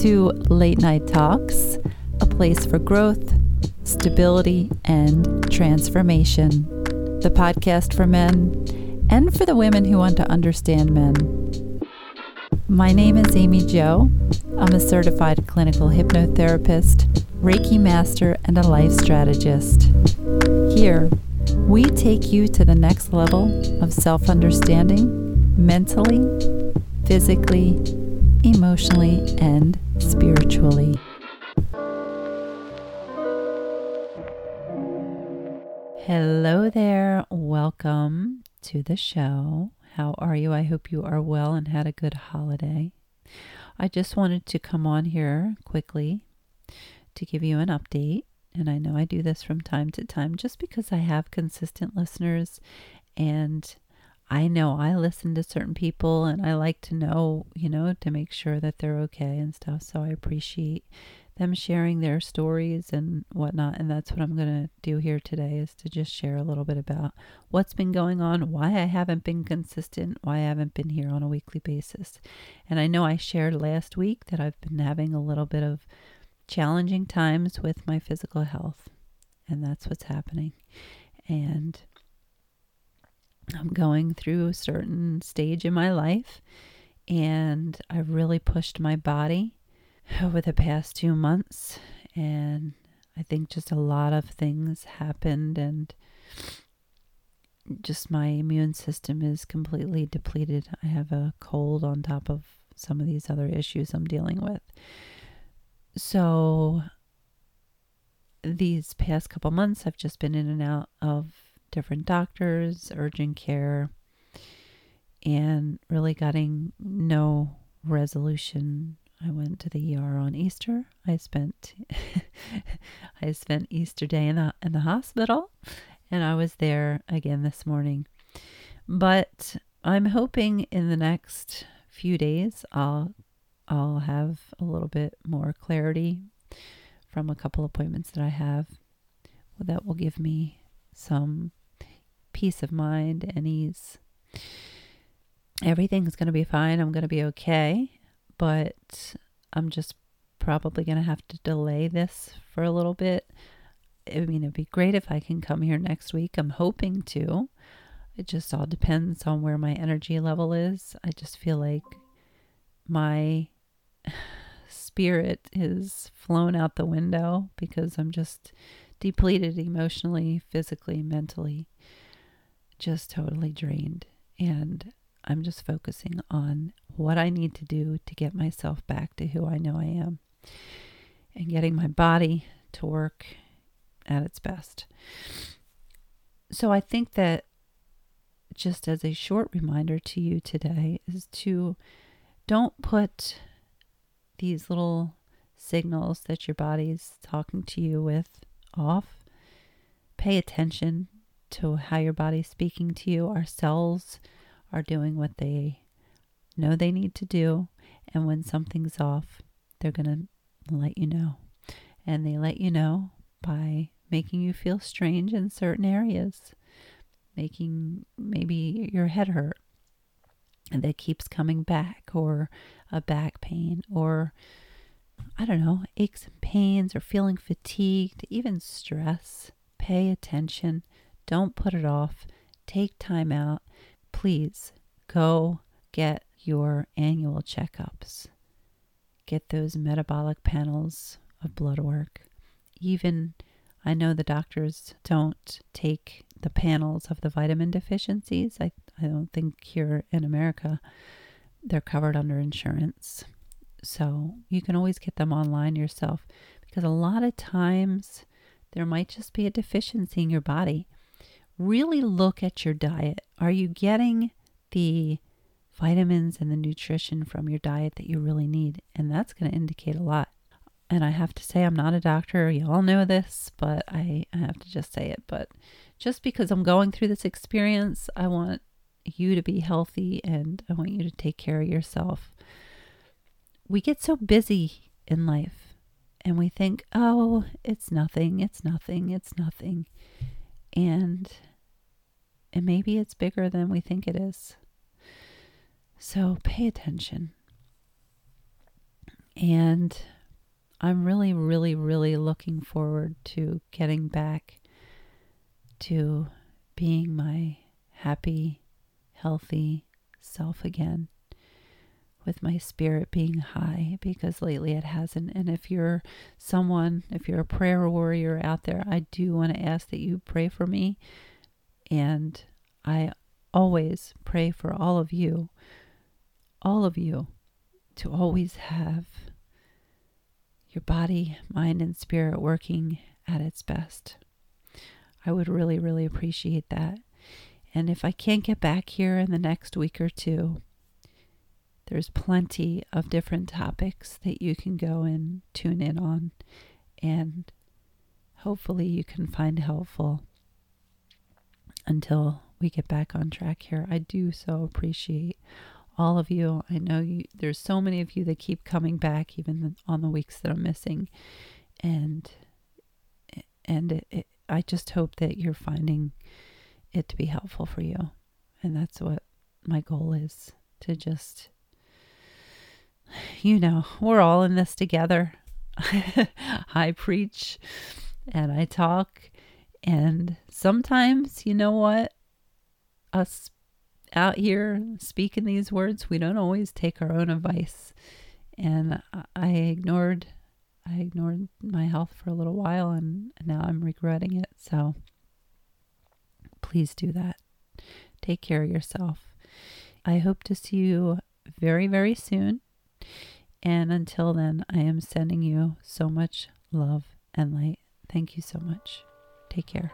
to Late Night Talks, a place for growth, stability, and transformation. The podcast for men and for the women who want to understand men. My name is Amy Jo. I'm a certified clinical hypnotherapist, Reiki master, and a life strategist. Here, we take you to the next level of self understanding mentally, physically, emotionally, and spiritually. Hello there. Welcome to the show. How are you? I hope you are well and had a good holiday. I just wanted to come on here quickly to give you an update. And I know I do this from time to time just because I have consistent listeners and I know I listen to certain people and I like to know, you know, to make sure that they're okay and stuff. So I appreciate them sharing their stories and whatnot. And that's what I'm going to do here today is to just share a little bit about what's been going on, why I haven't been consistent, why I haven't been here on a weekly basis. And I know I shared last week that I've been having a little bit of challenging times with my physical health. And that's what's happening. And I'm going through a certain stage in my life, and I've really pushed my body over the past two months. And I think just a lot of things happened, and just my immune system is completely depleted. I have a cold on top of some of these other issues I'm dealing with. So, these past couple months, I've just been in and out of different doctors, urgent care, and really getting no resolution. I went to the ER on Easter. I spent I spent Easter day in the in the hospital, and I was there again this morning. But I'm hoping in the next few days I'll I'll have a little bit more clarity from a couple appointments that I have that will give me some peace of mind and ease. Everything's going to be fine. I'm going to be okay. But I'm just probably going to have to delay this for a little bit. I mean, it'd be great if I can come here next week. I'm hoping to. It just all depends on where my energy level is. I just feel like my spirit is flown out the window because I'm just depleted emotionally, physically, mentally just totally drained. And I'm just focusing on what I need to do to get myself back to who I know I am and getting my body to work at its best. So I think that just as a short reminder to you today is to don't put these little signals that your body's talking to you with off. Pay attention to how your body's speaking to you. Our cells are doing what they know they need to do. And when something's off, they're going to let you know. And they let you know by making you feel strange in certain areas, making maybe your head hurt that keeps coming back, or a back pain, or I don't know, aches and pains, or feeling fatigued, even stress. Pay attention don't put it off. Take time out. Please go get your annual checkups. Get those metabolic panels of blood work. Even I know the doctors don't take the panels of the vitamin deficiencies. I, I don't think here in America they're covered under insurance. So you can always get them online yourself because a lot of times there might just be a deficiency in your body really look at your diet. Are you getting the vitamins and the nutrition from your diet that you really need? And that's going to indicate a lot. And I have to say, I'm not a doctor. You all know this, but I, I have to just say it. But just because I'm going through this experience, I want you to be healthy and I want you to take care of yourself. We get so busy in life and we think, oh, it's nothing, it's nothing, it's nothing. And and maybe it's bigger than we think it is. So pay attention. And I'm really, really, really looking forward to getting back to being my happy, healthy self again with my spirit being high because lately it hasn't. And if you're someone, if you're a prayer warrior out there, I do want to ask that you pray for me. And I always pray for all of you, all of you, to always have your body, mind, and spirit working at its best. I would really, really appreciate that. And if I can't get back here in the next week or two, there's plenty of different topics that you can go and tune in on, and hopefully you can find helpful until we get back on track here. I do so appreciate all of you. I know you, there's so many of you that keep coming back, even on the weeks that I'm missing, and and it, it, I just hope that you're finding it to be helpful for you, and that's what my goal is to just, you know, we're all in this together. I preach and I talk, and sometimes, you know what, us out here speaking these words, we don't always take our own advice. And I ignored I ignored my health for a little while and now I'm regretting it. So please do that. Take care of yourself. I hope to see you very, very soon. And until then, I am sending you so much love and light. Thank you so much. Take care.